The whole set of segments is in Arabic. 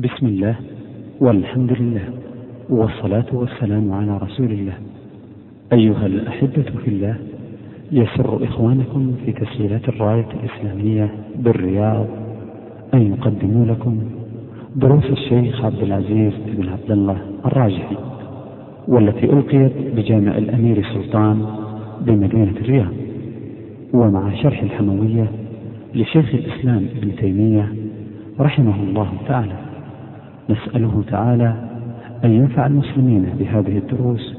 بسم الله والحمد لله والصلاة والسلام على رسول الله. أيها الأحبة في الله يسر إخوانكم في تسجيلات الراية الإسلامية بالرياض أن يقدموا لكم دروس الشيخ عبد العزيز بن عبد الله الراجحي والتي ألقيت بجامع الأمير سلطان بمدينة الرياض. ومع شرح الحموية لشيخ الإسلام ابن تيمية رحمه الله تعالى. نسأله تعالى أن ينفع المسلمين بهذه الدروس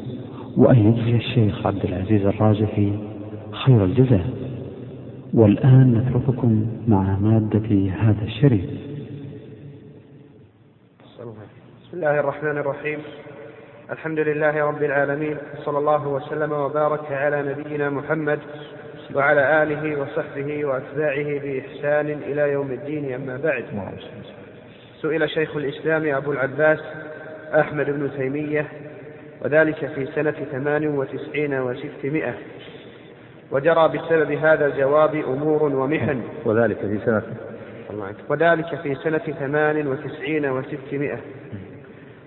وأن يجزي الشيخ عبد العزيز الراجحي خير الجزاء. والآن نترككم مع مادة هذا الشريط. بسم الله الرحمن الرحيم. الحمد لله رب العالمين صلى الله وسلم وبارك على نبينا محمد وعلى آله وصحبه وأتباعه بإحسان إلى يوم الدين أما بعد. سئل شيخ الإسلام أبو العباس أحمد بن تيمية وذلك في سنة ثمان وتسعين وستمائة. وجرى بسبب هذا الجواب أمور ومحن. وذلك في سنة وذلك في سنة ثمان وتسعين وستمائة.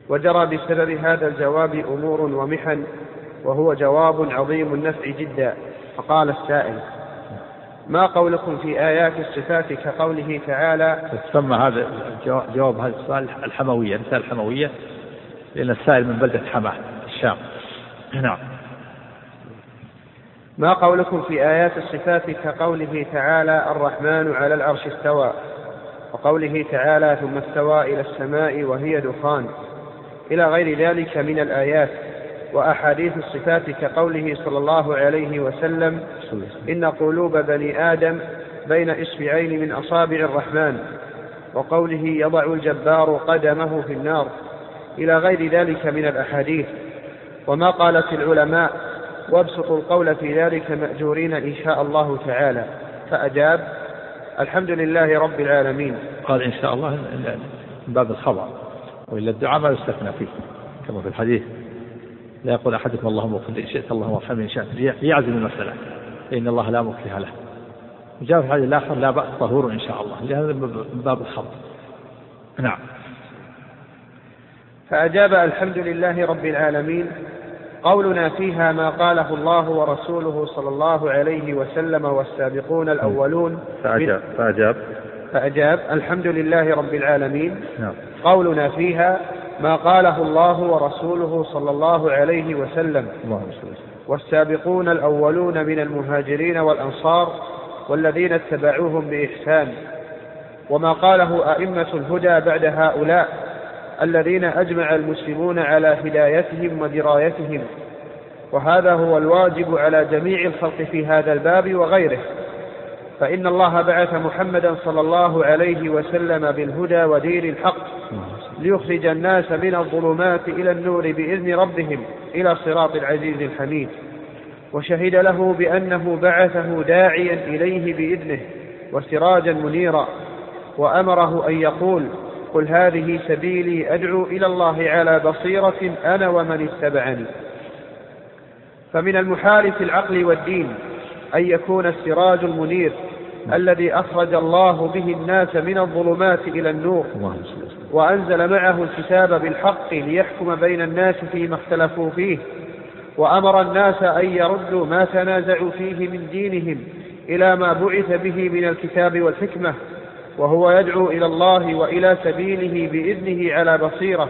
وجرى بسبب هذا الجواب أمور ومحن وهو جواب عظيم النفع جدا. فقال السائل ما قولكم في آيات الصفات كقوله تعالى؟ تسمى هذا جواب هذا السؤال الحموية رسالة الحموية لأن السائل من بلدة حماه الشام. نعم. ما قولكم في آيات الصفات كقوله تعالى الرحمن على العرش استوى؟ وقوله تعالى ثم استوى إلى السماء وهي دخان. إلى غير ذلك من الآيات. وأحاديث الصفات كقوله صلى الله عليه وسلم إن قلوب بني آدم بين إصبعين من أصابع الرحمن وقوله يضع الجبار قدمه في النار إلى غير ذلك من الأحاديث. وما قالت العلماء وابسطوا القول في ذلك مأجورين إن شاء الله تعالى. فأجاب الحمد لله رب العالمين. قال إن شاء الله من باب الخبر وإلا الدعاء ما يستثنى فيه كما في الحديث. لا يقول أحدكم اللهم اغفر لي إن شئت اللهم ارحمني إن شئت ليعزم المسألة. فإن الله لا مكره له. وجاء في الحديث الآخر لا بأس طهور إن شاء الله. لهذا من باب الخبر نعم. فأجاب الحمد لله رب العالمين. قولنا فيها ما قاله الله ورسوله صلى الله عليه وسلم والسابقون الأولون. فأجاب. فأجاب. فأجاب. الحمد لله رب العالمين. نعم. قولنا فيها ما قاله الله ورسوله صلى الله عليه وسلم. والسابقون الأولون من المهاجرين والأنصار والذين اتبعوهم بإحسان. وما قاله أئمة الهدى بعد هؤلاء الذين أجمع المسلمون على هدايتهم ودرايتهم. وهذا هو الواجب على جميع الخلق في هذا الباب وغيره. فإن الله بعث محمدا صلى الله عليه وسلم بالهدى ودين الحق. ليخرج الناس من الظلمات إلى النور بإذن ربهم إلى صراط العزيز الحميد. وشهد له بأنه بعثه داعيا إليه بإذنه وسراجا منيرا. وأمره أن يقول قل هذه سبيلي أدعو إلى الله على بصيرة أنا ومن اتبعني. فمن المحال في العقل والدين أن يكون السراج المنير الذي أخرج الله به الناس من الظلمات إلى النور. وأنزل معه الكتاب بالحق ليحكم بين الناس فيما اختلفوا فيه وأمر الناس أن يردوا ما تنازعوا فيه من دينهم إلى ما بعث به من الكتاب والحكمة وهو يدعو إلى الله وإلى سبيله بإذنه على بصيرة.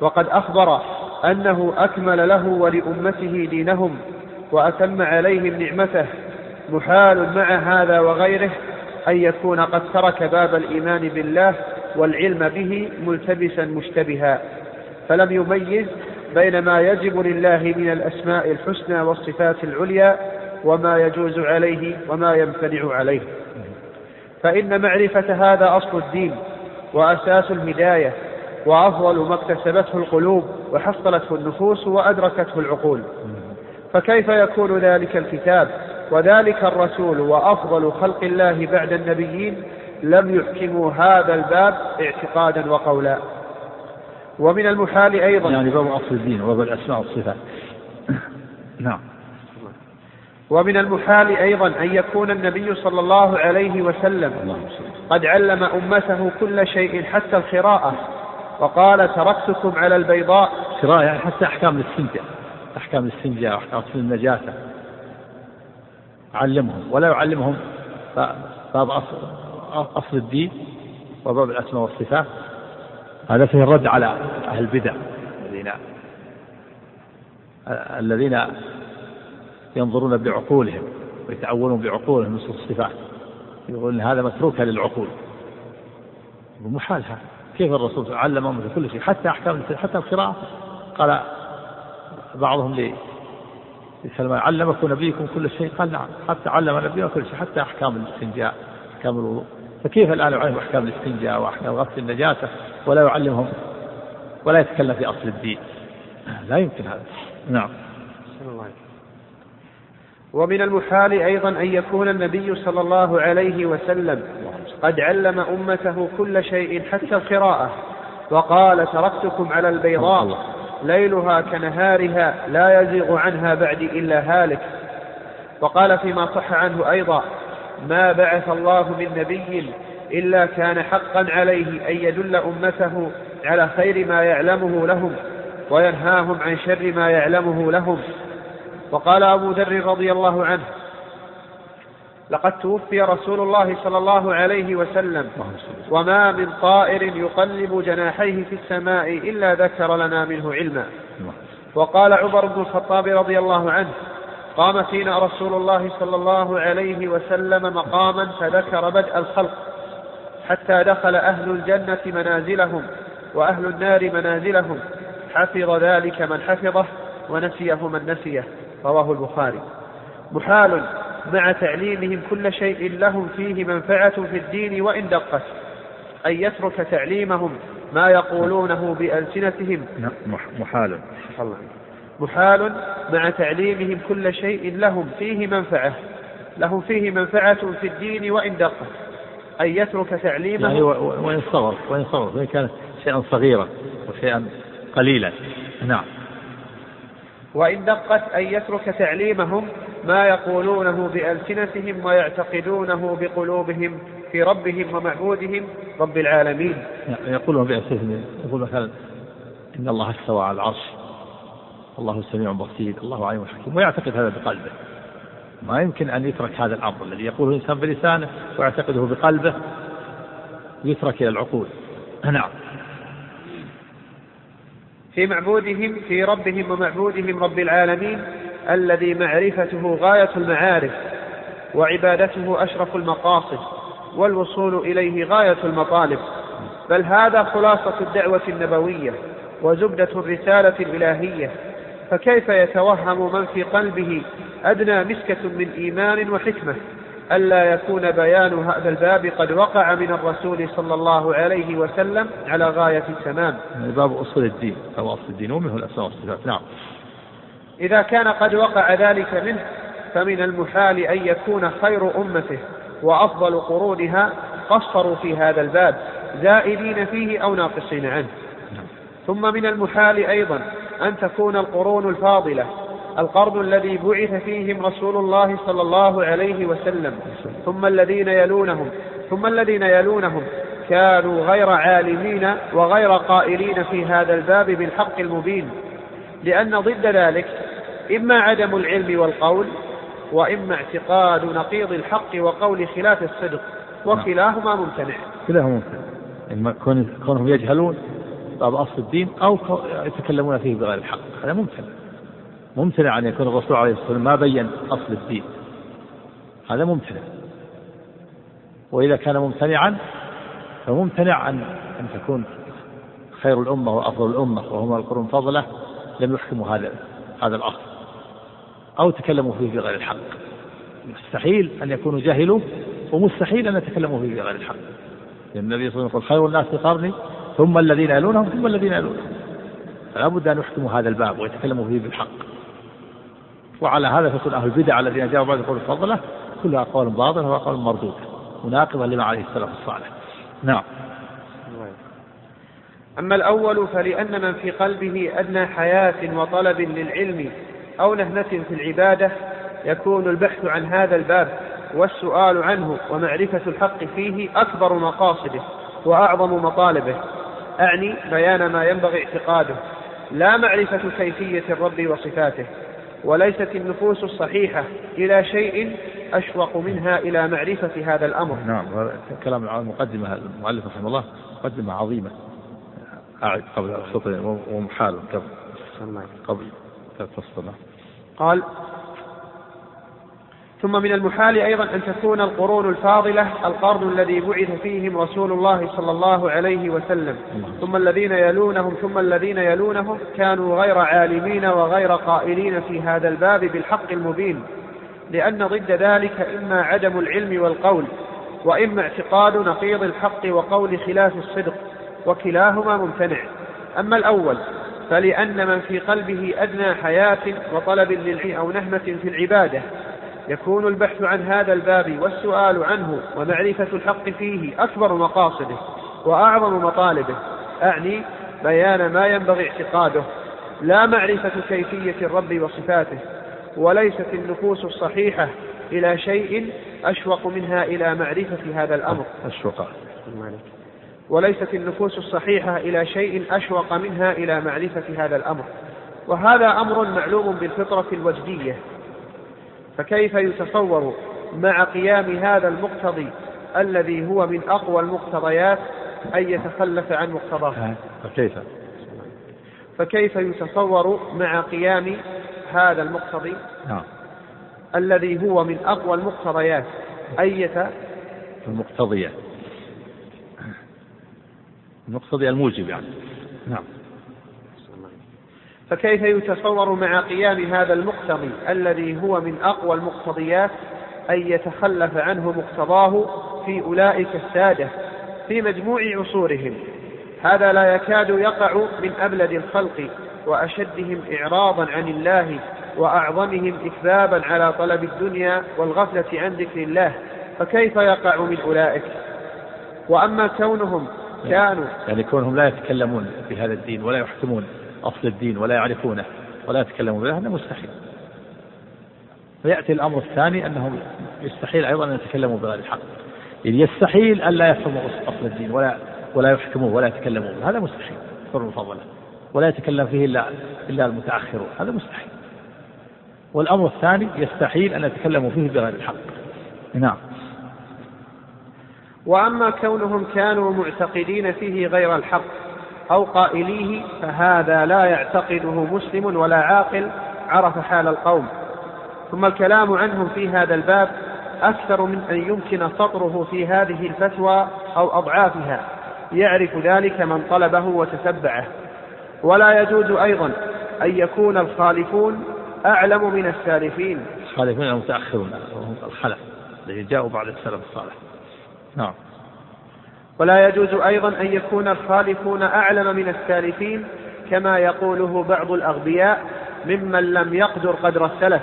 وقد أخبر أنه أكمل له ولأمته دينهم وأتم عليهم نعمته محال مع هذا وغيره أن يكون قد ترك باب الإيمان بالله والعلم به ملتبسا مشتبها فلم يميز بين ما يجب لله من الأسماء الحسنى والصفات العليا وما يجوز عليه وما يمتنع عليه. فإن معرفة هذا أصل الدين وأساس الهداية وأفضل ما اكتسبته القلوب وحصلته النفوس وأدركته العقول. فكيف يكون ذلك الكتاب وذلك الرسول وأفضل خلق الله بعد النبيين لم يحكموا هذا الباب اعتقادا وقولا. ومن المحال أيضا. يعني باب أصل الدين وباب الأسماء والصفات. نعم. ومن المحال أيضا أن يكون النبي صلى الله عليه وسلم قد علم أمته كل شيء حتى القراءة وقال تركتكم على البيضاء. قراءة يعني حتى أحكام الاستنجاء. أحكام الاستنجاء وأحكام النجاسة. علمهم. ولا يعلمهم باب أصل, أصل الدين وباب الأسماء والصفات. هذا فيه الرد على أهل البدع الذين الذين ينظرون بعقولهم ويتأولون بعقولهم نصوص الصفات. يقول هذا متروكة للعقول. محال هذا. كيف الرسول علم كل شيء؟ حتى أحكام حتى القراءة قال بعضهم لي سلمان علمكم نبيكم كل شيء؟ قال نعم حتى علم نبينا كل شيء حتى أحكام الاستنجاء أحكام الوضوء. فكيف الآن يعلم أحكام الاستنجاء وأحكام غسل النجاسة ولا يعلمهم ولا يتكلم في أصل الدين؟ لا يمكن هذا. نعم. ومن المحال أيضا أن يكون النبي صلى الله عليه وسلم قد علم أمته كل شيء حتى القراءة. وقال تركتكم على البيضاء. ليلها كنهارها لا يزيغ عنها بعدي إلا هالك. وقال فيما صح عنه أيضا ما بعث الله من نبي إلا كان حقا عليه أن يدل أمته على خير ما يعلمه لهم وينهاهم عن شر ما يعلمه لهم. وقال أبو ذر رضي الله عنه لقد توفي رسول الله صلى الله عليه وسلم وما من طائر يقلب جناحيه في السماء إلا ذكر لنا منه علما. وقال عمر بن الخطاب رضي الله عنه قام فينا رسول الله صلى الله عليه وسلم مقاما فذكر بدء الخلق حتى دخل أهل الجنة منازلهم وأهل النار منازلهم. حفظ ذلك من حفظه ونسيه من نسيه. رواه البخاري. محال مع تعليمهم كل شيء لهم فيه منفعة في الدين وإن دقت. أن يترك تعليمهم ما يقولونه بألسنتهم. نعم، محال. محال مع تعليمهم كل شيء لهم فيه منفعة. لهم فيه منفعة في الدين وإن دقت أن يترك تعليمهم. يعني وإن صغر وإن صغر. وإن كان شيئا صغيرا وشيئا قليلا. نعم. وإن دقت أن يترك تعليمهم ما يقولونه بألسنتهم ويعتقدونه بقلوبهم في ربهم ومعبودهم رب العالمين. يقولون بألسنتهم يقول مثلا إن الله استوى على العرش. الله سميع بصير الله عليم حكيم ويعتقد هذا بقلبه. ما يمكن أن يترك هذا الأمر الذي يقوله الإنسان بلسانه ويعتقده بقلبه يترك إلى العقول. نعم. في معبودهم في ربهم ومعبودهم رب العالمين الذي معرفته غاية المعارف وعبادته أشرف المقاصد والوصول إليه غاية المطالب. بل هذا خلاصة الدعوة النبوية وزبدة الرسالة الإلهية فكيف يتوهم من في قلبه أدنى مسكة من إيمان وحكمة؟ ألا يكون بيان هذا الباب قد وقع من الرسول صلى الله عليه وسلم على غاية التمام. يعني باب أصول الدين أو أصل الدين ومنه الأسماء والصفات. نعم. إذا كان قد وقع ذلك منه فمن المحال أن يكون خير أمته وأفضل قرونها قصروا في هذا الباب زائدين فيه أو ناقصين عنه. نعم. ثم من المحال أيضا أن تكون القرون الفاضلة القرن الذي بعث فيهم رسول الله صلى الله عليه وسلم ثم الذين يلونهم ثم الذين يلونهم كانوا غير عالمين وغير قائلين في هذا الباب بالحق المبين. لأن ضد ذلك إما عدم العلم والقول وإما اعتقاد نقيض الحق وقول خلاف الصدق وكلاهما ممتنع. كلاهما ممتنع. إما كونهم يجهلون بعض أصل الدين أو يتكلمون فيه بغير الحق. هذا ممتنع ممتنع أن يكون الرسول عليه الصلاة والسلام ما بين أصل الدين. هذا ممتنع. وإذا كان ممتنعا فممتنع أن أن تكون خير الأمة وأفضل الأمة وهم القرون فضلة لم يحكموا هذا هذا الأصل. أو تكلموا فيه بغير الحق. مستحيل أن يكونوا جهلوا ومستحيل أن يتكلموا فيه بغير الحق. لأن النبي صلى الله عليه وسلم خير الناس في قرني ثم الذين يلونهم ثم الذين يلونهم. فلا بد أن يحكموا هذا الباب ويتكلموا فيه بالحق. وعلى هذا فيكون أهل البدع الذين جاءوا بعد قول الفضلة كلها أقوال باطلة وأقوال مردودة مناقضة لما عليه السلف الصالح. نعم. أما الأول فلأن من في قلبه أدنى حياة وطلب للعلم أو نهمة في العبادة يكون البحث عن هذا الباب والسؤال عنه ومعرفة الحق فيه أكبر مقاصده وأعظم مطالبه. أعني بيان ما ينبغي اعتقاده. لا معرفة كيفية الرب وصفاته وليست النفوس الصحيحة إلى شيء أشوق منها إلى معرفة هذا الأمر. نعم كلام المقدمة المؤلف رحمه الله مقدمة عظيمة. أعد قبل الخطر ومحال قبل. قبل. قال ثم من المحال أيضا أن تكون القرون الفاضلة القرن الذي بعث فيهم رسول الله صلى الله عليه وسلم. ثم الذين يلونهم ثم الذين يلونهم كانوا غير عالمين وغير قائلين في هذا الباب بالحق المبين لأن ضد ذلك إما عدم العلم والقول وإما اعتقاد نقيض الحق وقول خلاف الصدق وكلاهما ممتنع. أما الأول فلأن من في قلبه أدنى حياة وطلب للعلم أو نهمة في العبادة يكون البحث عن هذا الباب والسؤال عنه ومعرفة الحق فيه أكبر مقاصده وأعظم مطالبه أعني بيان ما ينبغي اعتقاده. لا معرفة كيفية الرب وصفاته وليست النفوس الصحيحة إلى شيء أشوق منها إلى معرفة هذا الأمر. أشوق. وليست النفوس الصحيحة إلى شيء أشوق منها إلى معرفة هذا الأمر. وهذا أمر معلوم بالفطرة الوجدية فكيف يتصور مع قيام هذا المقتضي الذي هو من أقوى المقتضيات أن يتخلف عن مقتضاه؟ فكيف فكيف يتصور مع قيام هذا المقتضي نعم الذي هو من أقوى المقتضيات أية المقتضية المقتضي الموجب يعني. نعم. فكيف يتصور مع قيام هذا المقتضي الذي هو من أقوى المقتضيات أن يتخلف عنه مقتضاه في أولئك السادة في مجموع عصورهم؟ هذا لا يكاد يقع من أبلد الخلق وأشدهم إعراضا عن الله وأعظمهم إكذابا على طلب الدنيا والغفلة عن ذكر الله فكيف يقع من أولئك؟ وأما كونهم كانوا يعني كونهم لا يتكلمون بهذا الدين ولا يحكمون أصل الدين ولا يعرفونه ولا يتكلمون به هذا مستحيل. ويأتي الأمر الثاني أنهم يستحيل أيضا أن يتكلموا بغير الحق. يعني يستحيل أن لا يفهموا أصل الدين ولا ولا يحكموه ولا يتكلموا به هذا مستحيل. كفر المفضلة ولا يتكلم فيه إلا إلا المتأخرون هذا مستحيل. والأمر الثاني يستحيل أن يتكلموا فيه بغير الحق. نعم. وأما كونهم كانوا معتقدين فيه غير الحق أو قائليه فهذا لا يعتقده مسلم ولا عاقل عرف حال القوم. ثم الكلام عنهم في هذا الباب أكثر من أن يمكن سطره في هذه الفتوى أو أضعافها. يعرف ذلك من طلبه وتتبعه. ولا يجوز أيضا أن يكون الخالفون أعلم من السالفين. الخالفون المتأخرون الخلف الذين جاءوا بعد السلف الصالح. نعم. ولا يجوز أيضا أن يكون الخالفون أعلم من السالفين كما يقوله بعض الأغبياء ممن لم يقدر قدر السلف.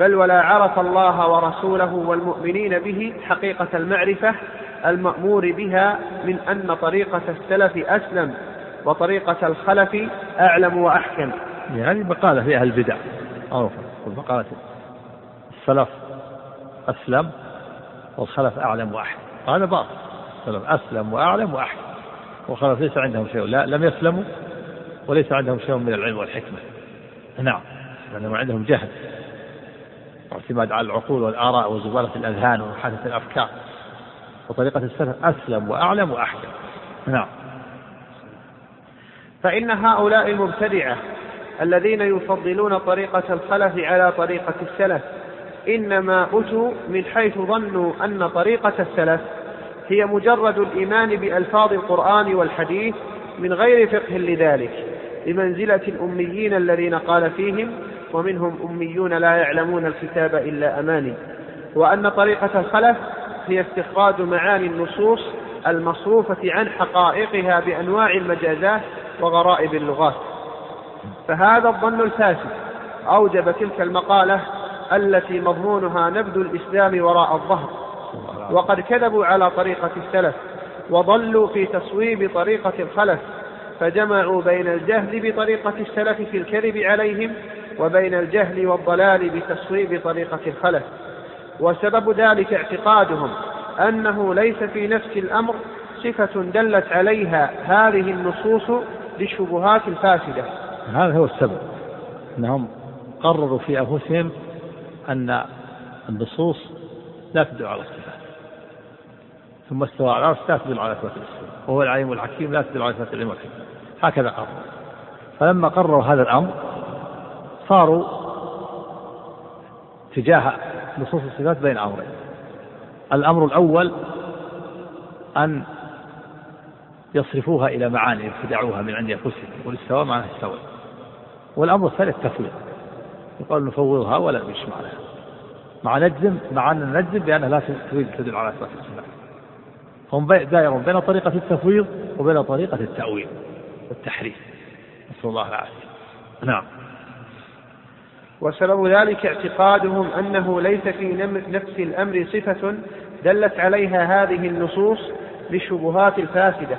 بل ولا عرف الله ورسوله والمؤمنين به حقيقة المعرفة المأمور بها من أن طريقة السلف أسلم وطريقة الخلف أعلم وأحكم. يعني مقالة في أهل البدع. معروفة المقالة السلف أسلم والخلف أعلم وأحكم. هذا باطل. السلف أسلم وأعلم وأحكم. والخلف ليس عندهم شيء. لا لم يسلموا وليس عندهم شيء من العلم والحكمة. نعم. لأنهم عندهم جهل. واعتماد على العقول والآراء وزبالة الأذهان ومحادثة الأفكار وطريقة السلف أسلم وأعلم وأحكم. نعم. فإن هؤلاء المبتدعة الذين يفضلون طريقة الخلف على طريقة السلف إنما أتوا من حيث ظنوا أن طريقة السلف هي مجرد الإيمان بألفاظ القرآن والحديث من غير فقه لذلك بمنزلة الأميين الذين قال فيهم ومنهم أميون لا يعلمون الكتاب إلا أماني وأن طريقة الخلف هي استخراج معاني النصوص المصروفة عن حقائقها بأنواع المجازات وغرائب اللغات. فهذا الظن الفاسد. أوجب تلك المقالة التي مضمونها نبذ الإسلام وراء الظهر. وقد كذبوا على طريقة السلف وضلوا في تصويب طريقة الخلف فجمعوا بين الجهل بطريقة السلف في الكذب عليهم وبين الجهل والضلال بتصويب طريقة الخلف. وسبب ذلك اعتقادهم أنه ليس في نفس الأمر صفة دلت عليها هذه النصوص للشبهات الفاسدة. هذا هو السبب أنهم قرروا في أنفسهم أن النصوص لا تدل على الصفات ثم استوى على العرش لا تدل على صفات الاستواء وهو العليم الحكيم لا تدل على صفات العلم الحكيم. هكذا قرروا فلما قرروا هذا الأمر صاروا تجاه نصوص الصفات بين أمرين. الأمر الأول أن يصرفوها إلى معاني ابتدعوها من عند أنفسهم والاستواء معناه استوى. والأمر الثاني التفويض يقال نفوضها ولا نشمع لها مع نجزم مع أن نجزم بأنها لا تريد تدل على إثبات الصفات هم دائرون بين طريقة التفويض وبين طريقة التأويل والتحريف. نسأل الله العافية. نعم. وسبب ذلك اعتقادهم أنه ليس في نفس الأمر صفة دلت عليها هذه النصوص للشبهات الفاسدة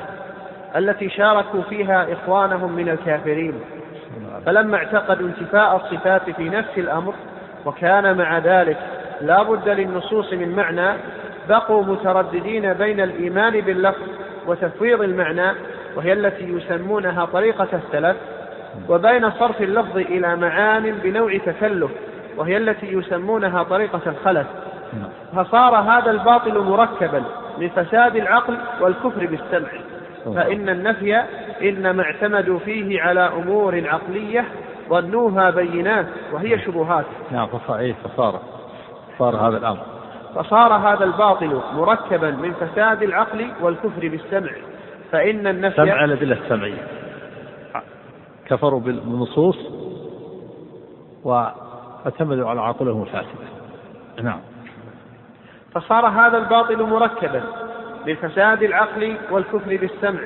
التي شاركوا فيها إخوانهم من الكافرين. فلما اعتقدوا انتفاء الصفات في نفس الأمر وكان مع ذلك لا بد للنصوص من معنى بقوا مترددين بين الإيمان باللفظ وتفويض المعنى وهي التي يسمونها طريقة السلف وبين صرف اللفظ إلى معان بنوع تكلف وهي التي يسمونها طريقة الخلف فصار هذا الباطل مركبا من فساد العقل والكفر بالسمع. فإن النفي إنما اعتمدوا فيه على أمور عقلية ظنوها بينات وهي شبهات. نعم فصار صار هذا الأمر. فصار هذا الباطل مركبا من فساد العقل والكفر بالسمع. فإن النفي سمع الأدلة السمعية كفروا بالنصوص واعتمدوا على عقولهم الفاسدة نعم. فصار هذا الباطل مركبا بفساد العقل والكفر بالسمع.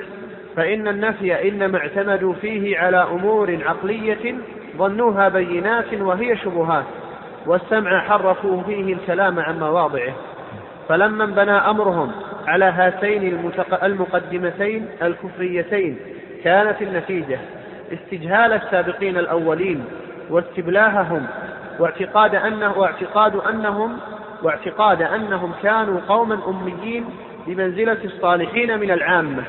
فإن النفي إنما اعتمدوا فيه على أمور عقلية ظنوها بينات وهي شبهات. والسمع حرفوا فيه الكلام عن مواضعه. فلما انبنى أمرهم على هاتين المقدمتين الكفريتين كانت النتيجة استجهال السابقين الأولين واستبلاههم واعتقاد أنه واعتقاد أنهم واعتقاد أنهم كانوا قوما أميين بمنزلة الصالحين من العامة.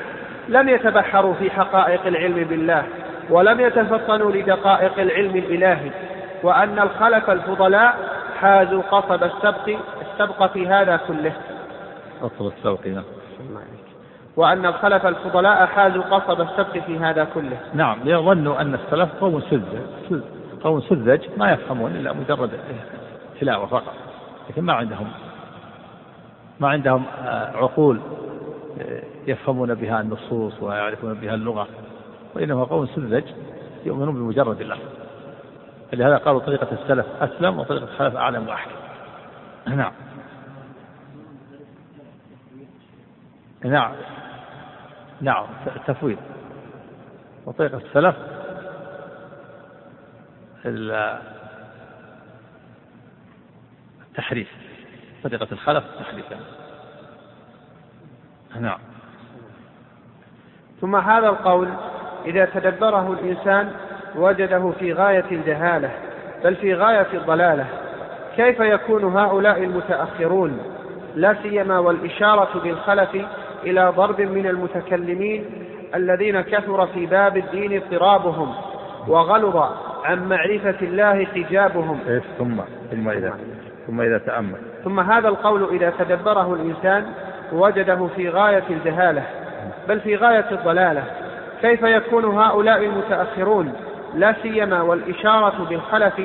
لم يتبحروا في حقائق العلم بالله ولم يتفطنوا لدقائق العلم الإلهي. وأن الخلف الفضلاء حازوا قصب السبق السبق في هذا كله. قصب السبق نعم. وأن الخلف الفضلاء حازوا قصب السبق في هذا كله. نعم يظنوا أن السلف قوم سذج قوم سذج ما يفهمون إلا مجرد تلاوة فقط لكن ما عندهم ما عندهم آه، عقول آه، يفهمون بها النصوص ويعرفون بها اللغة وإنما قوم سذج يؤمنون بمجرد الله لهذا قالوا طريقة السلف أسلم وطريقة الخلف أعلم وأحكم. نعم. نعم. نعم التفويض وطريقة السلف التحريف. طريقة الخلف التحريف نعم. ثم هذا القول إذا تدبره الإنسان وجده في غاية الجهالة بل في غاية الضلالة. كيف يكون هؤلاء المتأخرون؟ لا سيما والإشارة بالخلف إلى ضرب من المتكلمين الذين كثر في باب الدين اضطرابهم وغلظ عن معرفة الله حجابهم. ثم ثم إذا ثم إذا تأمل. ثم هذا القول إذا تدبره الإنسان وجده في غاية الجهالة بل في غاية الضلالة. كيف يكون هؤلاء المتأخرون؟ لا سيما والإشارة بالخلف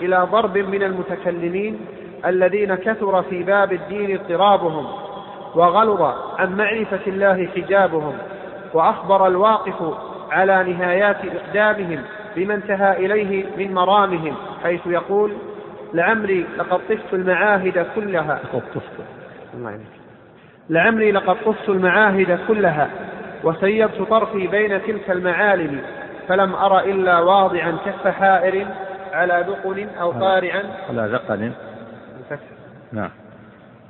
إلى ضرب من المتكلمين الذين كثر في باب الدين اضطرابهم وغلظ عن معرفة الله حجابهم وأخبر الواقف على نهايات إقدامهم بما انتهى إليه من مرامهم حيث يقول لعمري لقد طفت المعاهد كلها. لقد طفت. لعمري لقد طفت المعاهد كلها وسيرت طرفي بين تلك المعالم فلم أر إلا واضعا كف حائر على ذقن أو قارعا. على ذقن. نعم.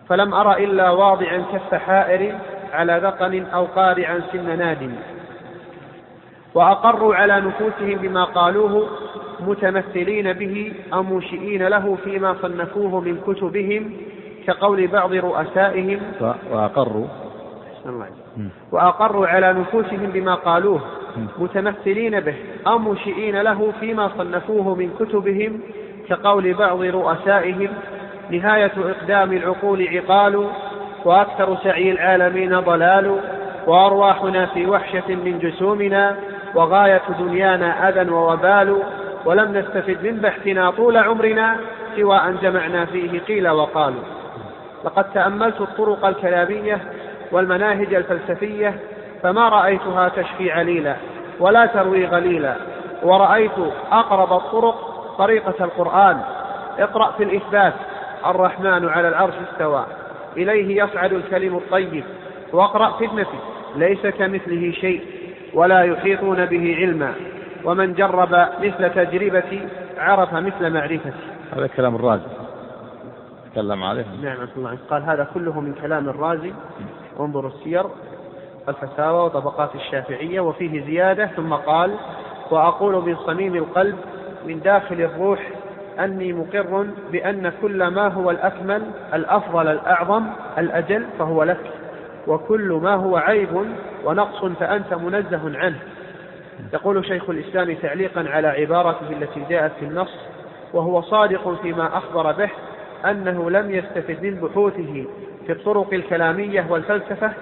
فلم أر إلا واضعا كف حائر على ذقن أو قارعا سن نادم وأقروا على نفوسهم بما قالوه متمثلين به أو منشئين له فيما صنفوه من كتبهم كقول بعض رؤسائهم. وأقروا. وأقروا على نفوسهم بما قالوه متمثلين به. أو منشئين له فيما صنفوه من كتبهم كقول بعض رؤسائهم نهاية إقدام العقول عقال وأكثر سعي العالمين ضلال وأرواحنا في وحشة من جسومنا وغاية دنيانا أذى ووبال ولم نستفد من بحثنا طول عمرنا سوى أن جمعنا فيه قيل وقالوا لقد تأملت الطرق الكلامية والمناهج الفلسفية فما رأيتها تشفي عليلا ولا تروي غليلا. ورأيت أقرب الطرق طريقة القرآن. اقرأ في الإثبات. الرحمن على العرش استوى. إليه يصعد الكلم الطيب. واقرأ في النفي ليس كمثله شيء. ولا يحيطون به علما. ومن جرب مثل تجربتي عرف مثل معرفتي. هذا كلام الرازي. تكلم عليه. نعم الله قال هذا كله من كلام الرازي. انظروا السير. الفتاوى وطبقات الشافعية وفيه زيادة ثم قال وأقول من صميم القلب من داخل الروح أني مقر بأن كل ما هو الأكمل الأفضل الأعظم الأجل فهو لك وكل ما هو عيب ونقص فأنت منزه عنه. يقول شيخ الإسلام تعليقا على عبارته التي جاءت في النص وهو صادق فيما أخبر به أنه لم يستفد من بحوثه في الطرق الكلامية والفلسفة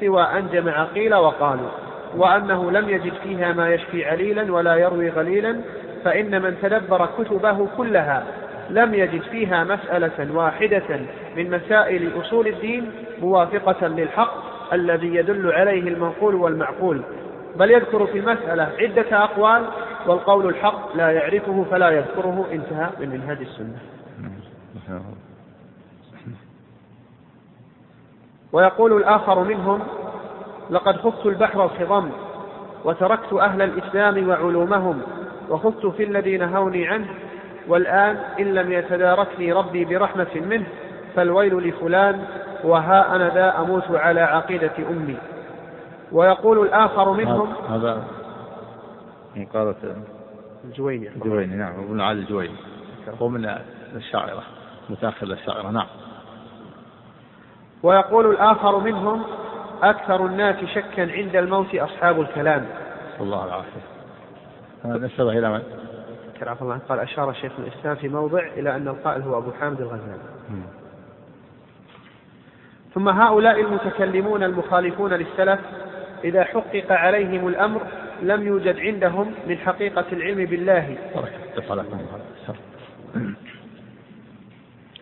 سوى أن جمع قيل وقالوا وأنه لم يجد فيها ما يشفي عليلا ولا يروي غليلا فإن من تدبر كتبه كلها لم يجد فيها مسألة واحدة من مسائل أصول الدين موافقة للحق الذي يدل عليه المنقول والمعقول. بل يذكر في المسألة عدة أقوال والقول الحق لا يعرفه فلا يذكره انتهى من منهج السنة. ويقول الآخر منهم لقد خفت البحر الخضم وتركت أهل الإسلام وعلومهم وخفت في الذي نهوني عنه والآن إن لم يتداركني ربي برحمة منه فالويل لفلان وها أنا ذا أموت على عقيدة أمي. ويقول الآخر منهم هذا من قالت الجويني الجويني نعم ابن علي الجويني هو من الشاعرة متأخر الشاعرة نعم. ويقول الآخر منهم أكثر الناس شكا عند الموت أصحاب الكلام. الله العافية. نسبه إلى من؟ عفى الله. قال أشار شيخ الإسلام في موضع إلى أن القائل هو أبو حامد الغزالي. ثم هؤلاء المتكلمون المخالفون للسلف إذا حقق عليهم الأمر لم يوجد عندهم من حقيقة العلم بالله.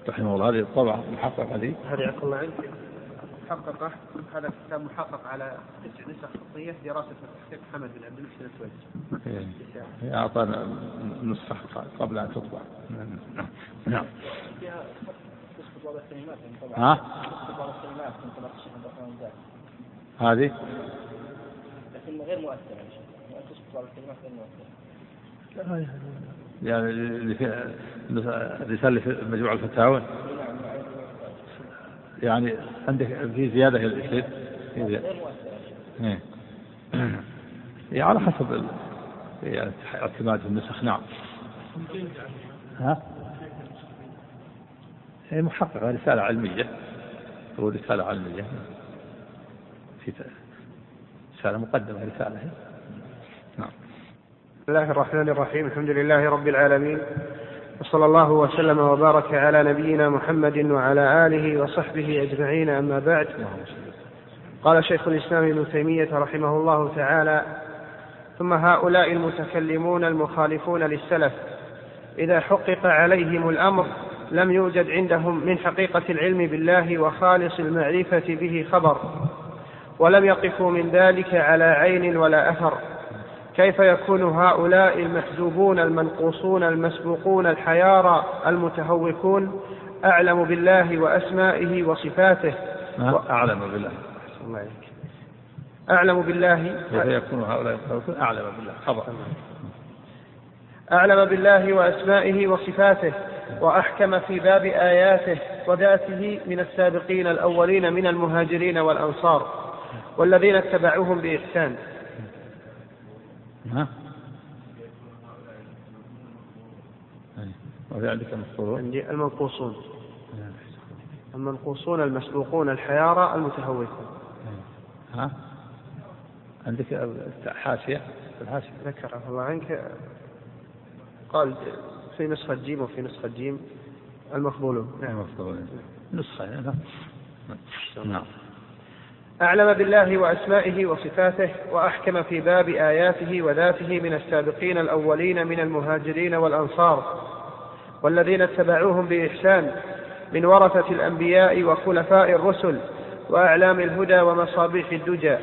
رحمه الله هذه الطبعة محققة هذه هذه الله عنك محققة هذا كتاب محقق على تسع نسخ خطية دراسة وتحقيق محمد بن عبد المحسن السويسي. إيه. أعطانا نسخة قبل أن تطبع. نعم. ها؟ هذه؟ لكن غير مؤثرة تسقط بعض الكلمات غير مؤثرة. يعني الرسالة في مجموع الفتاوى يعني عندك في زيادة في زيادة إيه. يعني على حسب يعني اعتماد النسخ نعم ها؟ هي محققة رسالة علمية هو رسالة علمية في رسالة مقدمة رسالة بسم الله الرحمن الرحيم. الحمد لله رب العالمين. وصلى الله وسلم وبارك على نبينا محمد وعلى آله وصحبه أجمعين. أما بعد. قال شيخ الإسلام ابن تيمية رحمه الله تعالى ثم هؤلاء المتكلمون المخالفون للسلف إذا حقق عليهم الأمر لم يوجد عندهم من حقيقة العلم بالله وخالص المعرفة به خبر ولم يقفوا من ذلك على عين ولا أثر. كيف يكون هؤلاء المحجوبون المنقوصون المسبوقون الحيارى المتهوكون؟ أعلم بالله وأسمائه وصفاته. أعلم بالله. الله أعلم بالله. كيف يكون هؤلاء المتهوكون؟ أعلم بالله. خبر. أعلم بالله وأسمائه وصفاته وأحكم في باب آياته وذاته من السابقين الأولين من المهاجرين والأنصار والذين اتبعوهم بإحسان. ها؟ وفي عندك المفضولون عندي المنقوصون. المنقوصون المسبوقون الحيارى المتهوكون. ها؟ عندك حاشية؟ الحاشية. ذكر الله عنك. قال في نسخة جيم وفي نسخة جيم المفضولون نعم المفضولون نسخة نعم. نعم. أعلم بالله وأسمائه وصفاته وأحكم في باب آياته وذاته من السابقين الأولين من المهاجرين والأنصار والذين اتبعوهم بإحسان من ورثة الأنبياء وخلفاء الرسل وأعلام الهدى ومصابيح الدجى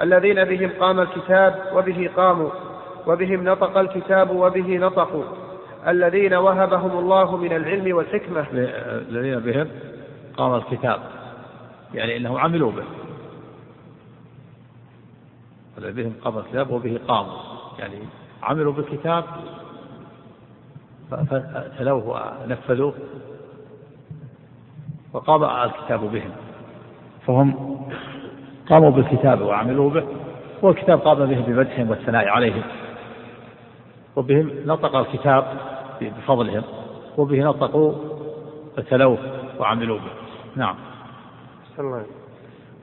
الذين بهم قام الكتاب وبه قاموا وبهم نطق الكتاب وبه نطقوا الذين وهبهم الله من العلم والحكمة. الذين بهم قام الكتاب يعني إنهم عملوا به. الذين بهم قام الكتاب وبه قاموا يعني عملوا بالكتاب فتلوه ونفذوه وقام الكتاب بهم. فهم قاموا بالكتاب وعملوا به والكتاب قام به بمدحهم والثناء عليهم. وبهم نطق الكتاب بفضلهم وبه نطقوا فتلوه وعملوا به. نعم. الله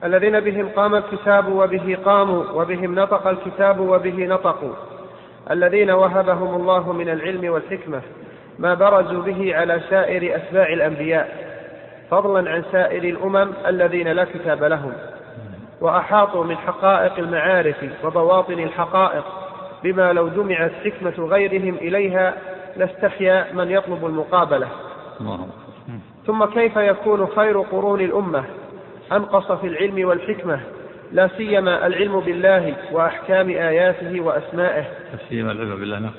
الذين بهم قام الكتاب وبه قاموا وبهم نطق الكتاب وبه نطقوا. الذين وهبهم الله من العلم والحكمة ما برزوا به على سائر أتباع الأنبياء فضلا عن سائر الأمم الذين لا كتاب لهم. وأحاطوا من حقائق المعارف وبواطن الحقائق بما لو جمعت حكمة غيرهم إليها لاستحيا من يطلب المقابلة. ثم كيف يكون خير قرون الأمة؟ أنقص في العلم والحكمة لا سيما العلم بالله وأحكام آياته وأسمائه. لا سيما العلم بالله نعم.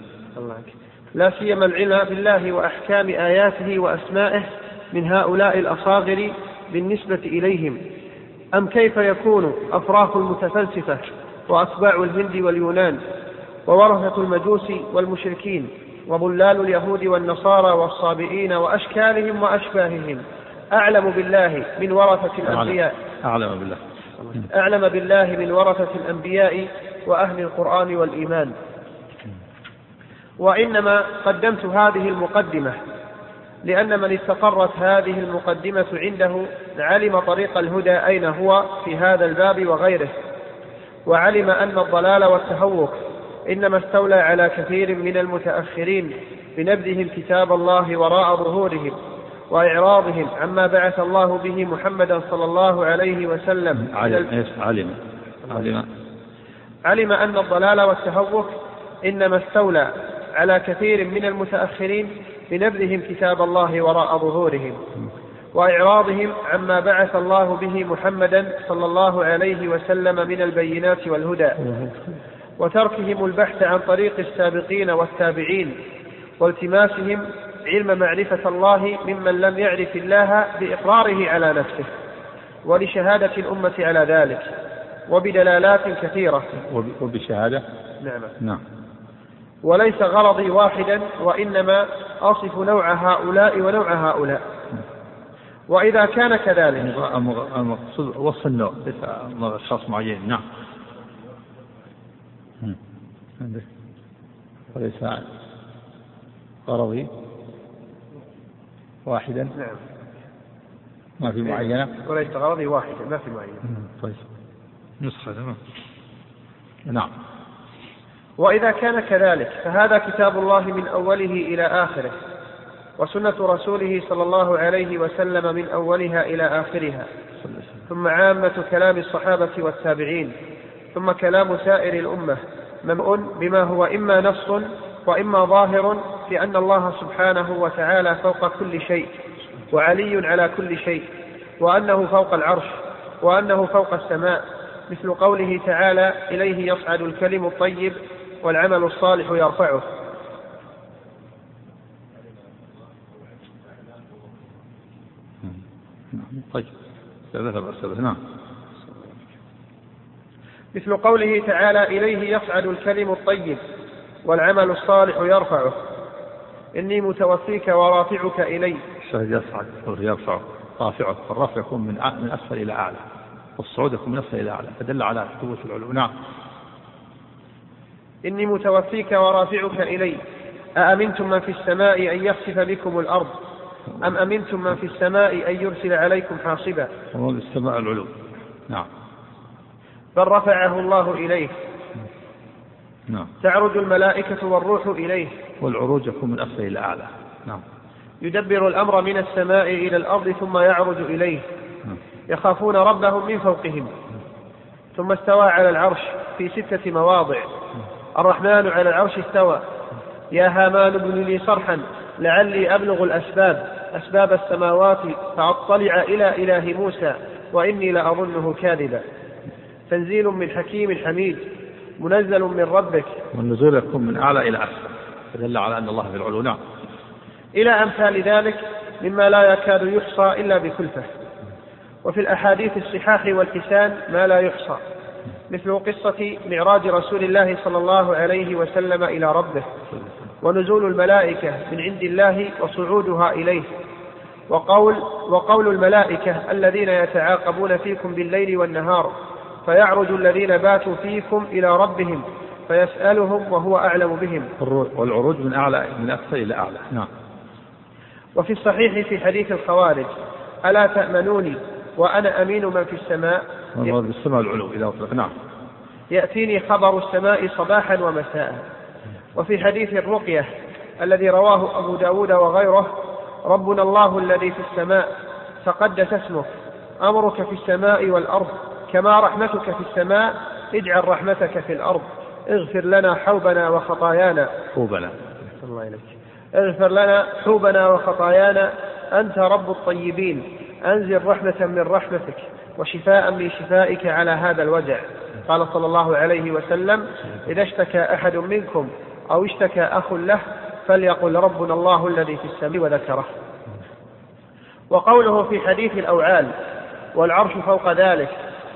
لا سيما العلم بالله وأحكام آياته وأسمائه من هؤلاء الأصاغر بالنسبة إليهم. أم كيف يكون أفراخ المتفلسفة وأتباع الهند واليونان وورثة المجوس والمشركين وضلال اليهود والنصارى والصابئين وأشكالهم وأشباههم؟ أعلم بالله من ورثة الأنبياء. أعلم بالله. أعلم بالله من ورثة الأنبياء وأهل القرآن والإيمان. وإنما قدمت هذه المقدمة لأن من استقرت هذه المقدمة عنده علم طريق الهدى أين هو في هذا الباب وغيره. وعلم أن الضلال والتهوك إنما استولى على كثير من المتأخرين بنبذهم كتاب الله وراء ظهورهم. وإعراضهم عما بعث الله به محمدا صلى الله عليه وسلم. علم علم. علم. علم أن الضلال والتهوك إنما استولى على كثير من المتأخرين بنبذهم كتاب الله وراء ظهورهم وإعراضهم عما بعث الله به محمدا صلى الله عليه وسلم من البينات والهدى وتركهم البحث عن طريق السابقين والتابعين والتماسهم علم معرفة الله ممن لم يعرف الله بإقراره على نفسه ولشهادة الأمة على ذلك وبدلالات كثيرة. وبشهادة؟ نعم. نعم. وليس غرضي واحدا وإنما أصف نوع هؤلاء ونوع هؤلاء. وإذا كان كذلك. المقصود وصف النوع. ليس أشخاص معينين. نعم. وليس غرضي؟ واحدا؟ نعم. ما في معينة؟ وليس غرضي واحدا ما في معينة. طيب. نسخة تمام. نعم. وإذا كان كذلك فهذا كتاب الله من أوله إلى آخره وسنة رسوله صلى الله عليه وسلم من أولها إلى آخرها. ثم عامة كلام الصحابة والتابعين ثم كلام سائر الأمة ممؤن بما هو إما نص وإما ظاهر في أن الله سبحانه وتعالى فوق كل شيء وعلي على كل شيء وأنه فوق العرش وأنه فوق السماء مثل قوله تعالى إليه يصعد الكلم الطيب والعمل الصالح يرفعه. طيب. ذكر نعم. مثل قوله تعالى إليه يصعد الكلم الطيب والعمل الصالح يرفعه. إني متوفيك ورافعك إلي. الشهد يصعد يرفعه رافعه فالرفع يكون من من أسفل إلى أعلى والصعود يكون من أسفل إلى أعلى فدل على ثبوت العلو نعم إني متوفيك ورافعك إلي. أأمنتم من في السماء أن يخسف بكم الأرض؟ أم أمنتم من في السماء أن يرسل عليكم حاصبا؟ ومن السماء العلو. نعم. بل رفعه الله إليه. نعم. تعرج الملائكة والروح إليه. والعروج يكون من أسفل إلى أعلى. نعم. يدبر الأمر من السماء إلى الأرض ثم يعرج إليه. نعم. يخافون ربهم من فوقهم. ثم استوى على العرش في ستة مواضع. الرحمن على العرش استوى. يا هامان ابن لي صرحا لعلي أبلغ الأسباب. أسباب السماوات فأطلع إلى إله موسى وإني لأظنه كاذبا. تنزيل من حكيم حميد منزل من ربك. والنزول يكون من أعلى إلى أسفل. فدل على أن الله في العلو نعم. إلى أمثال ذلك مما لا يكاد يحصى إلا بكلفة. وفي الأحاديث الصحاح والحسان ما لا يحصى مثل قصة معراج رسول الله صلى الله عليه وسلم إلى ربه ونزول الملائكة من عند الله وصعودها إليه وقول وقول الملائكة الذين يتعاقبون فيكم بالليل والنهار فيعرج الذين باتوا فيكم إلى ربهم فيسألهم وهو أعلم بهم. والعروج من أعلى من أسفل إلى أعلى. نعم. وفي الصحيح في حديث الخوارج ألا تأمنوني وأنا أمين من في السماء؟ والمراد بالسماء العلو إذا أطلق. نعم. يأتيني خبر السماء صباحا ومساء. وفي حديث الرقية الذي رواه أبو داود وغيره ربنا الله الذي في السماء تقدس اسمك أمرك في السماء والأرض كما رحمتك في السماء اجعل رحمتك في الأرض. اغفر لنا حوبنا وخطايانا. حوبنا. الله إليك اغفر لنا حوبنا وخطايانا. أنت رب الطيبين. أنزل رحمة من رحمتك وشفاء من شفائك على هذا الوجع. قال صلى الله عليه وسلم إذا اشتكى أحد منكم أو اشتكى أخ له فليقل ربنا الله الذي في السماء وذكره. وقوله في حديث الأوعال والعرش فوق ذلك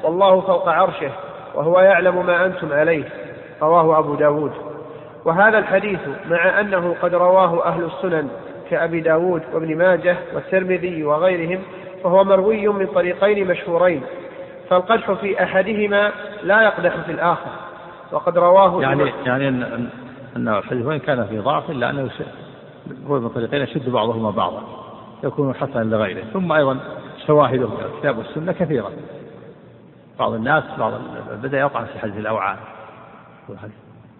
والله فوق عرشه وهو يعلم ما أنتم عليه. رواه أبو داود. وهذا الحديث مع أنه قد رواه أهل السنن كأبي داود وابن ماجه والترمذي وغيرهم فهو مروي من طريقين مشهورين. فالقدح في أحدهما لا يقدح في الآخر. وقد رواه يعني يعني أن أن الحديث وإن كان في ضعف إلا أنه روي من طريقين يشد بعضهما بعضا يكون حسنا لغيره. ثم أيضا شواهده الكتاب والسنة كثيرة. بعض الناس بعض بدأ يطعن في حديث الأوعان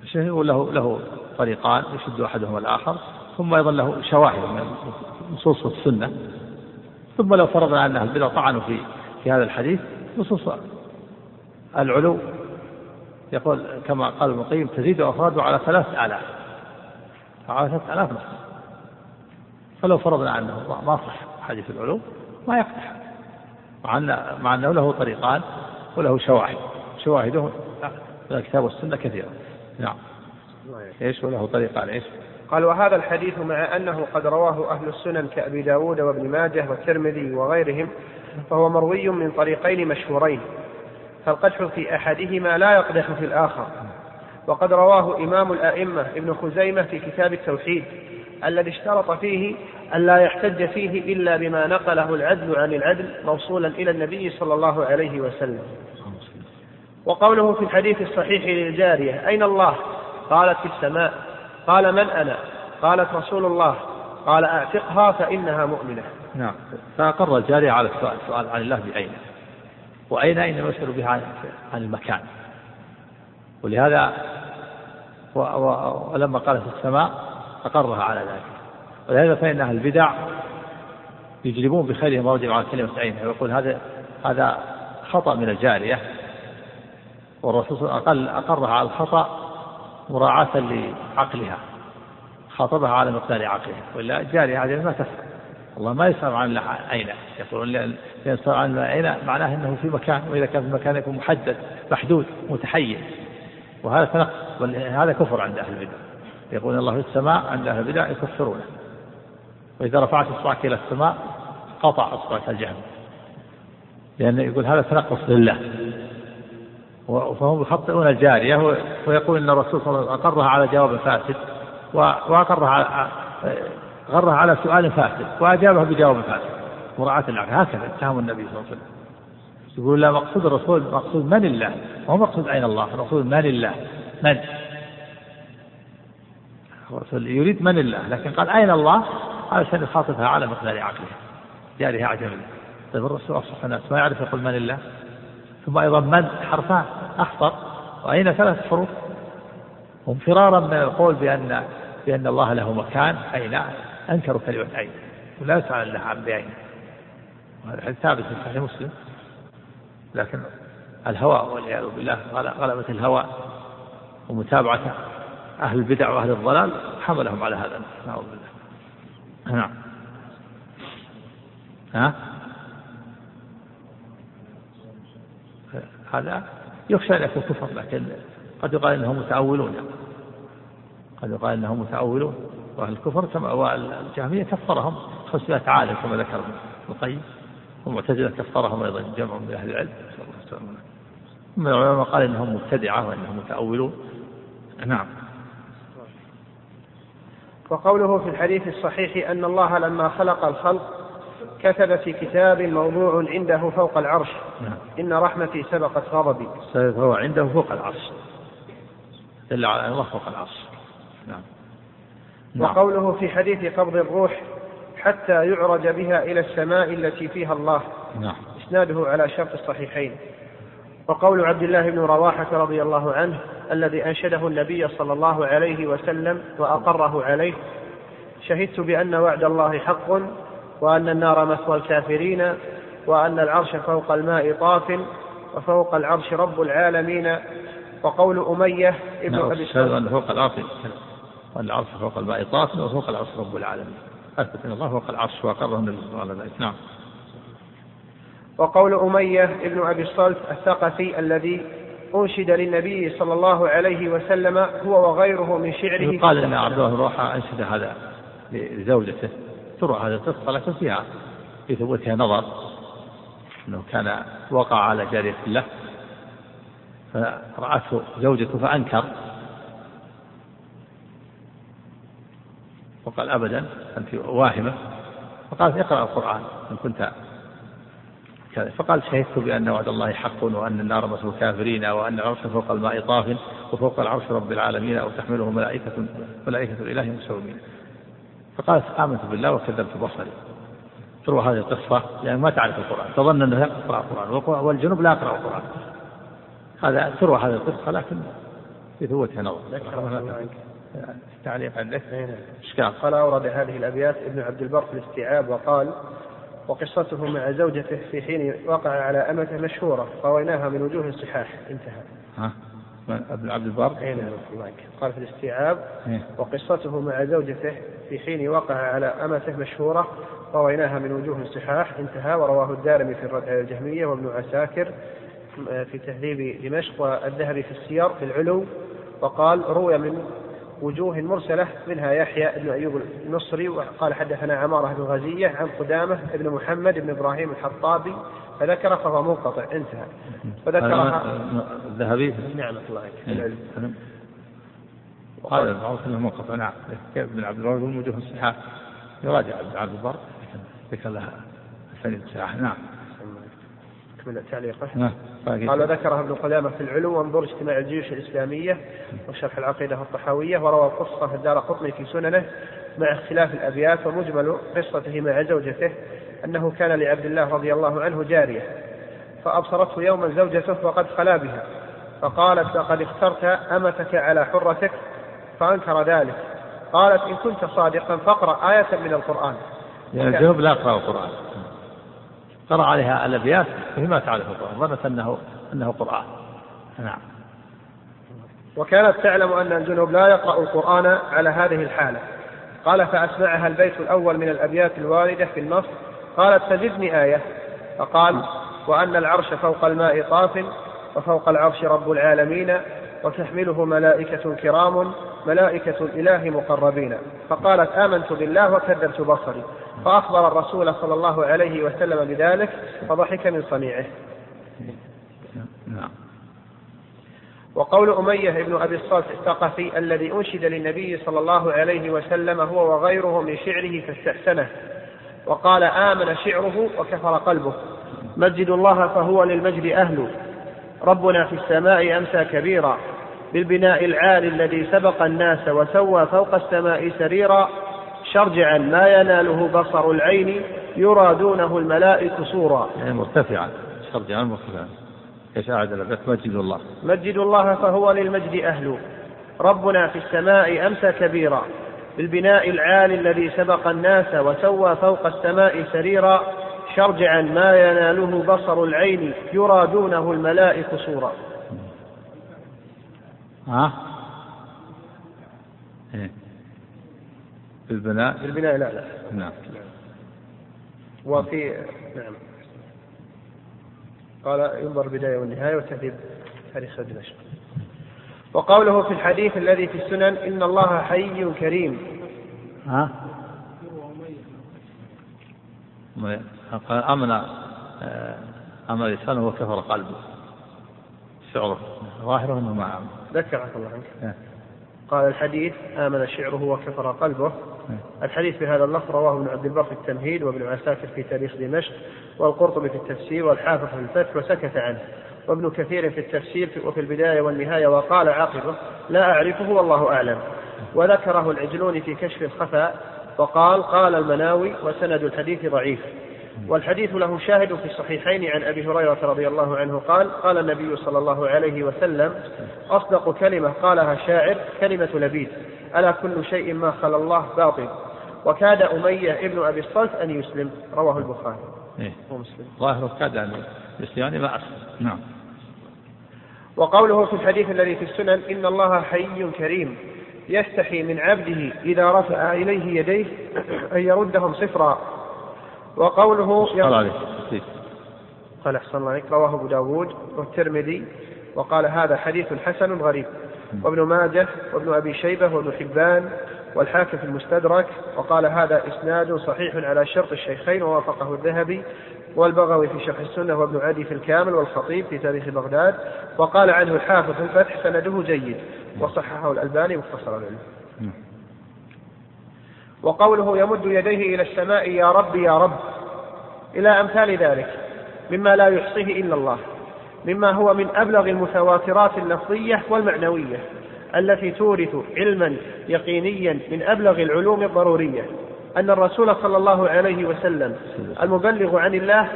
الشيء له له طريقان يشد أحدهما الآخر ثم أيضا له شواهد من نصوص السنة. ثم لو فرضنا أن أهل البدع طعنوا في في هذا الحديث نصوص العلو يقول كما قال ابن القيم تزيد أفراده على ثلاث آلاف. على ثلاث آلاف نص فلو فرضنا أنه ما صح حديث العلو ما يقدح مع مع أنه له طريقان وله شواهد. شواهده من الكتاب والسنة كثيرة. نعم. إيش وله طريقان إيش؟ قال وهذا الحديث مع أنه قد رواه أهل السنن كأبي داود وابن ماجه والترمذي وغيرهم فهو مروي من طريقين مشهورين. فالقدح في أحدهما لا يقدح في الآخر. وقد رواه إمام الأئمة ابن خزيمة في كتاب التوحيد الذي اشترط فيه أن لا يحتج فيه إلا بما نقله العدل عن العدل موصولا إلى النبي صلى الله عليه وسلم. وقوله في الحديث الصحيح للجارية أين الله؟ قالت في السماء. قال من أنا؟ قالت رسول الله. قال أعتقها فإنها مؤمنة. نعم. فأقر الجارية على السؤال سؤال عن الله بأين وأين إنما يسأل بها عن المكان؟ ولهذا ولما قال في السماء أقرها على ذلك. ولهذا فإن أهل البدع يجلبون بخيرهم وجب على كلمة عين ويقول هذا هذا خطأ من الجارية. والرسول صلى الله عليه وسلم أقرها على الخطأ مراعاة لعقلها خاطبها على مقدار عقلها ولا الجارية هذه ما تفهم. الله ما يسأل عن أين يقولون يسأل عن أين معناه أنه في مكان وإذا كان في مكان يكون محدد محدود متحيز. وهذا تنقص هذا كفر عند أهل البدع. يقول الله في السماء عند أهل البدع يكفرونه. وإذا رفعت إصبعك إلى السماء قطع إصبعك الجهم لأنه يقول هذا تنقص لله. فهم يخطئون الجارية ويقول أن الرسول صلى الله عليه وسلم أقرها على جواب فاسد وأقرها على غرها على سؤال فاسد وأجابه بجواب فاسد. مراعاة العقل هكذا اتهم النبي صلى الله عليه وسلم. يقول لا مقصود الرسول مقصود من الله؟ هو مقصود أين الله؟ مقصود من الله؟ من؟ الرسول يريد من الله لكن قال أين الله؟ علشان يخاطبها على مقدار عقلها جارها عجم طيب الرسول أصح الناس ما يعرف يقول من الله؟ ثم أيضا من؟ حرفان. أخطر. وأين ثلاث حروف؟ هم فرارا من القول بأن بأن الله له مكان. أين؟ أنكروا كلمة أين. ولا يسأل الله عن بأين. وهذا ثابت في صحيح مسلم. لكن الهوى والعياذ بالله غلبة الهوى ومتابعة أهل البدع وأهل الضلال حملهم على هذا نعوذ بالله. نعم. ها؟ هذا يخشى أن يكون كفر لكن قد يقال إنهم متأولون. قد يقال إنهم متأولون. وأهل الكفر كما والجهمية كفرهم. 500 عالم كما ذكر ابن القيم. والمعتزلة كفرهم أيضا جمع من أهل العلم. نسأل الله السلامة من العلماء قال إنهم مبتدعة وإنهم متأولون. نعم. وقوله في الحديث الصحيح أن الله لما خلق الخلق كتب في كتاب موضوع عنده فوق العرش نعم. إن رحمتي سبقت غضبي هو عنده فوق العرش دل على الله فوق العرش نعم. نعم. وقوله في حديث قبض الروح حتى يعرج بها إلى السماء التي فيها الله نعم. إسناده على شرط الصحيحين وقول عبد الله بن رواحة رضي الله عنه الذي أنشده النبي صلى الله عليه وسلم وأقره عليه شهدت بأن وعد الله حق وأن النار مثوى الكافرين وأن العرش فوق الماء طاف وفوق العرش رب العالمين وقول أمية ابن نعم، أبي أن فوق العرش العرش فوق الماء طاف وفوق العرش رب العالمين. أثبت أن الله فوق العرش وأقره النبي صلى الله عليه وسلم. نعم. وقول أمية ابن أبي الصلت الثقفي الذي أنشد للنبي صلى الله عليه وسلم هو وغيره من شعره. قال إن عبد الله روحة أنشد هذا لزوجته. تروى هذه القصة لكن فيها في ثبوتها نظر. أنه كان وقع على جارية له فرأته زوجته فأنكر. وقال أبدا أنت واهمة. فقالت اقرأ القرآن إن كنت كذا فقال شهدت بأن وعد الله حق وأن النار مثل الكافرين وأن العرش فوق الماء طاف وفوق العرش رب العالمين أو تحمله ملائكة ملائكة الإله مسومين. فقالت آمنت بالله وكذبت بصري. تروى هذه القصة لأن ما تعرف القرآن. تظن أنه يقرأ القرآن. والجنوب لا يقرأ القرآن. هذا تروى هذه القصة لكن في ثبوتها نظر. تعليق عندك؟ إشكال قال أورد هذه الأبيات ابن عبد البر في الاستيعاب وقال وقصته مع زوجته في حين وقع على أمته مشهورة رويناها من وجوه الصحاح انتهى. ها؟ ابن عبد البر اي نعم قال في الاستيعاب إيه؟ وقصته مع زوجته في حين وقع على أمته مشهورة رويناها من وجوه الصحاح انتهى ورواه الدارمي في الرد على الجهمية وابن عساكر في تهذيب دمشق والذهبي في السير في العلو وقال روي من وجوه مرسلة منها يحيى بن أيوب المصري وقال حدثنا عمارة بن غزية عن قدامة بن محمد بن إبراهيم الحطابي فذكر فهو منقطع انتهى. فذكرها الذهبي نعمة الله عليك هذا معروف انه منقطع. نعم. كيف بن عبد الوهاب من وجوه الصحاح؟ يراجع ابن عبد البر. ذكر لها سند الصحاح. نعم. من تعليقه نعم. قال ذكرها ابن قدامة في العلو وانظر اجتماع الجيوش الإسلامية وشرح العقيدة الطحاوية وروى في الدار قطني في سننه مع اختلاف الأبيات ومجمل قصته مع زوجته أنه كان لعبد الله رضي الله عنه جارية فأبصرته يوما زوجته وقد خلا بها فقالت لقد اخترت أمتك على حرتك فأنكر ذلك. قالت إن كنت صادقا فاقرأ آية من القرآن. يعني الجنوب لا يقرأ القرآن. قرأ عليها الأبيات وهي ما تعرف القرآن ظنت أنه أنه قرآن. نعم. وكانت تعلم أن الجنوب لا يقرأ القرآن على هذه الحالة. قال فأسمعها البيت الأول من الأبيات الواردة في النص قالت فزدني آية فقال وأن العرش فوق الماء طاف وفوق العرش رب العالمين وتحمله ملائكة كرام ملائكة الإله مقربين فقالت آمنت بالله وكذبت بصري فأخبر الرسول صلى الله عليه وسلم بذلك فضحك من صنيعه. نعم. وقول أمية بن أبي الصالح الثقفي الذي أنشد للنبي صلى الله عليه وسلم هو وغيره من شعره فاستحسنه. وقال آمن شعره وكفر قلبه. مجد الله فهو للمجد أهل. ربنا في السماء أمسى كبيرا. بالبناء العالي الذي سبق الناس وسوى فوق السماء سريرا. شرجعا ما يناله بصر العين يرى دونه الملائك صورا يعني مرتفعا. شرجعا مرتفعا. أعد لك؟ مجد الله. مجد الله فهو للمجد أهل. ربنا في السماء أمسى كبيرا. بالبناء العالي الذي سبق الناس وسوى فوق السماء سريرا شرجعا ما يناله بصر العين يرى دونه الملائك صورا ها؟ إيه؟ بالبناء بالبناء لا لا. نعم. وفي نعم. قال ينظر البداية والنهاية وتهذيب تاريخ دمشق وقوله في الحديث الذي في السنن إن الله حي كريم. ها؟ قال أمن آه، أمن لسانه وكفر قلبه. شعره. ظاهره أنه ما ذكرك الله عنك. قال الحديث آمن شعره وكفر قلبه. الحديث بهذا اللفظ رواه ابن عبد البر في التمهيد وابن عساكر في تاريخ دمشق والقرطبي في التفسير والحافظ في الفتح وسكت عنه. وابن كثير في التفسير وفي البداية والنهاية وقال عاقبه لا أعرفه والله أعلم. وذكره العجلون في كشف الخفاء وقال قال المناوي وسند الحديث ضعيف. والحديث له شاهد في الصحيحين عن أبي هريرة رضي الله عنه قال قال النبي صلى الله عليه وسلم أصدق كلمة قالها شاعر كلمة لبيد. ألا كل شيء ما خلا الله باطل. وكاد أمية ابن أبي الصلت أن يسلم. رواه البخاري. إيه؟ ومسلم ظاهره كاد أن يسلم. يعني ما اسلم نعم. وقوله في الحديث الذي في السنن إن الله حي كريم يستحي من عبده إذا رفع إليه يديه أن يردهم صفرا. وقوله قال عليه قال أحسن الله عليك. رواه أبو داود والترمذي وقال هذا حديث حسن غريب. وابن ماجه وابن أبي شيبة وابن حبان والحاكم في المستدرك وقال هذا إسناد صحيح على شرط الشيخين ووافقه الذهبي. والبغوي في شرح السنة وابن عدي في الكامل والخطيب في تاريخ بغداد وقال عنه الحافظ في الفتح سنده جيد وصححه الألباني مختصر العلم وقوله يمد يديه إلى السماء يا رب يا رب إلى أمثال ذلك مما لا يحصيه إلا الله مما هو من أبلغ المتواترات اللفظية والمعنوية التي تورث علما يقينيا من أبلغ العلوم الضرورية. أن الرسول صلى الله عليه وسلم المبلغ عن الله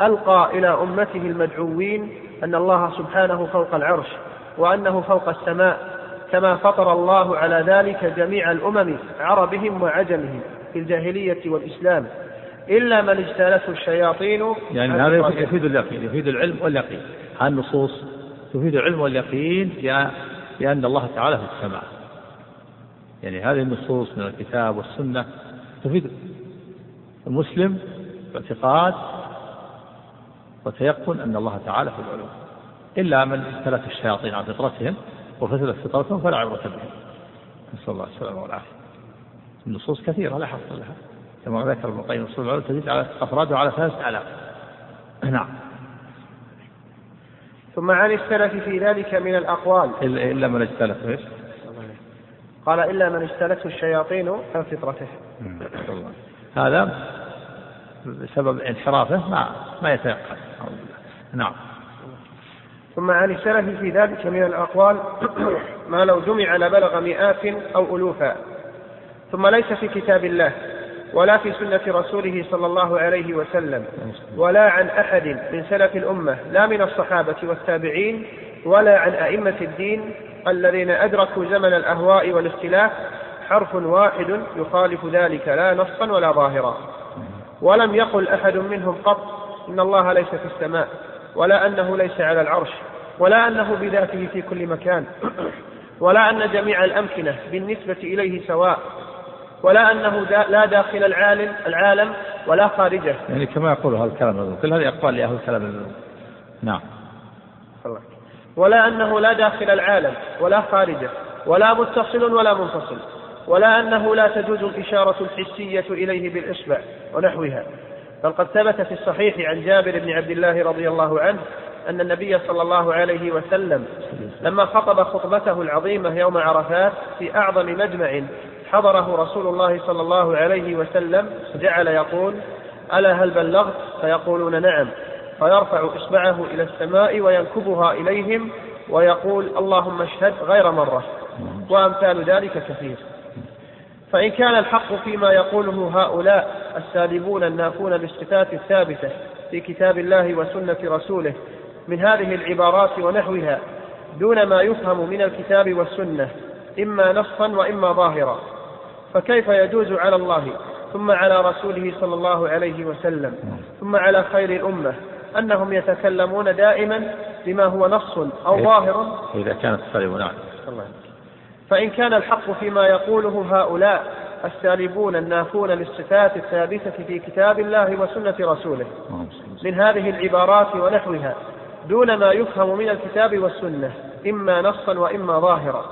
ألقى إلى أمته المدعوين أن الله سبحانه فوق العرش وأنه فوق السماء كما فطر الله على ذلك جميع الأمم عربهم وعجمهم في الجاهلية والإسلام. إلا من اجتالته الشياطين يعني هذا يفيد اليقين يفيد العلم واليقين. هذه النصوص تفيد العلم واليقين بأن الله تعالى في السماء. يعني هذه النصوص من الكتاب والسنة تفيد المسلم باعتقاد وتيقن أن الله تعالى في العلوم إلا من اجتلته الشياطين عن فطرتهم وفسدت فطرتهم فلا عبرة بهم. نسأل الله السلامة والعافية. النصوص كثيرة لا حصر لها. كما ذكر ابن القيم نصوص العلم تزيد على أفرادها على ثلاثة آلاف. نعم. ثم عن السلف في ذلك من الأقوال. إلا من اجتلت إيش؟ قال إلا من اجتلته الشياطين عن فطرته. هذا بسبب انحرافه ما ما يتيقن. نعم. ثم عن السلف في ذلك من الأقوال ما لو جمع لبلغ مئات أو ألوفا ثم ليس في كتاب الله ولا في سنة رسوله صلى الله عليه وسلم ولا عن أحد من سلف الأمة لا من الصحابة والتابعين ولا عن أئمة الدين الذين أدركوا زمن الأهواء والاختلاف حرف واحد يخالف ذلك لا نصا ولا ظاهرا. ولم يقل أحد منهم قط إن الله ليس في السماء ولا أنه ليس على العرش ولا أنه بذاته في كل مكان ولا أن جميع الأمكنة بالنسبة إليه سواء ولا أنه دا لا داخل العالم العالم ولا خارجه. يعني كما يقول هذا الكلام كل هذه أقوال لأهل الكلام. نعم. ولا أنه لا داخل العالم ولا خارجه ولا متصل ولا منفصل ولا أنه لا تجوز الإشارة الحسية إليه بالإصبع ونحوها. بل قد ثبت في الصحيح عن جابر بن عبد الله رضي الله عنه أن النبي صلى الله عليه وسلم لما خطب خطبته العظيمة يوم عرفات في أعظم مجمع حضره رسول الله صلى الله عليه وسلم جعل يقول ألا هل بلغت؟ فيقولون نعم. فيرفع إصبعه إلى السماء وينكبها إليهم ويقول اللهم اشهد غير مرة وأمثال ذلك كثير. فإن كان الحق فيما يقوله هؤلاء السالبون النافون للصفات الثابتة في كتاب الله وسنة رسوله من هذه العبارات ونحوها دون ما يفهم من الكتاب والسنة إما نصا وإما ظاهرا. فكيف يجوز على الله ثم على رسوله صلى الله عليه وسلم ثم على خير الأمة أنهم يتكلمون دائما بما هو نص أو ظاهر. إذا كانت تسلم نعم. فإن كان الحق فيما يقوله هؤلاء السالبون النافون للصفات الثابتة في كتاب الله وسنة رسوله من هذه العبارات ونحوها دون ما يفهم من الكتاب والسنة إما نصا وإما ظاهرا.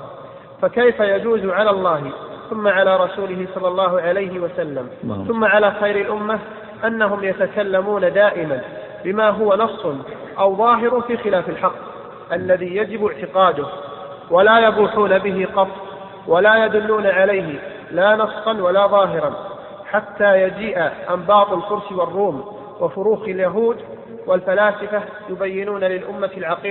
فكيف يجوز على الله ثم على رسوله صلى الله عليه وسلم ثم على خير الأمة أنهم يتكلمون دائما بما هو نص أو ظاهر في خلاف الحق الذي يجب اعتقاده ولا يبوحون به قط ولا يدلون عليه لا نصا ولا ظاهرا حتى يجيء أنباط الفرس والروم وفروخ اليهود والفلاسفة يبينون للأمة العقيدة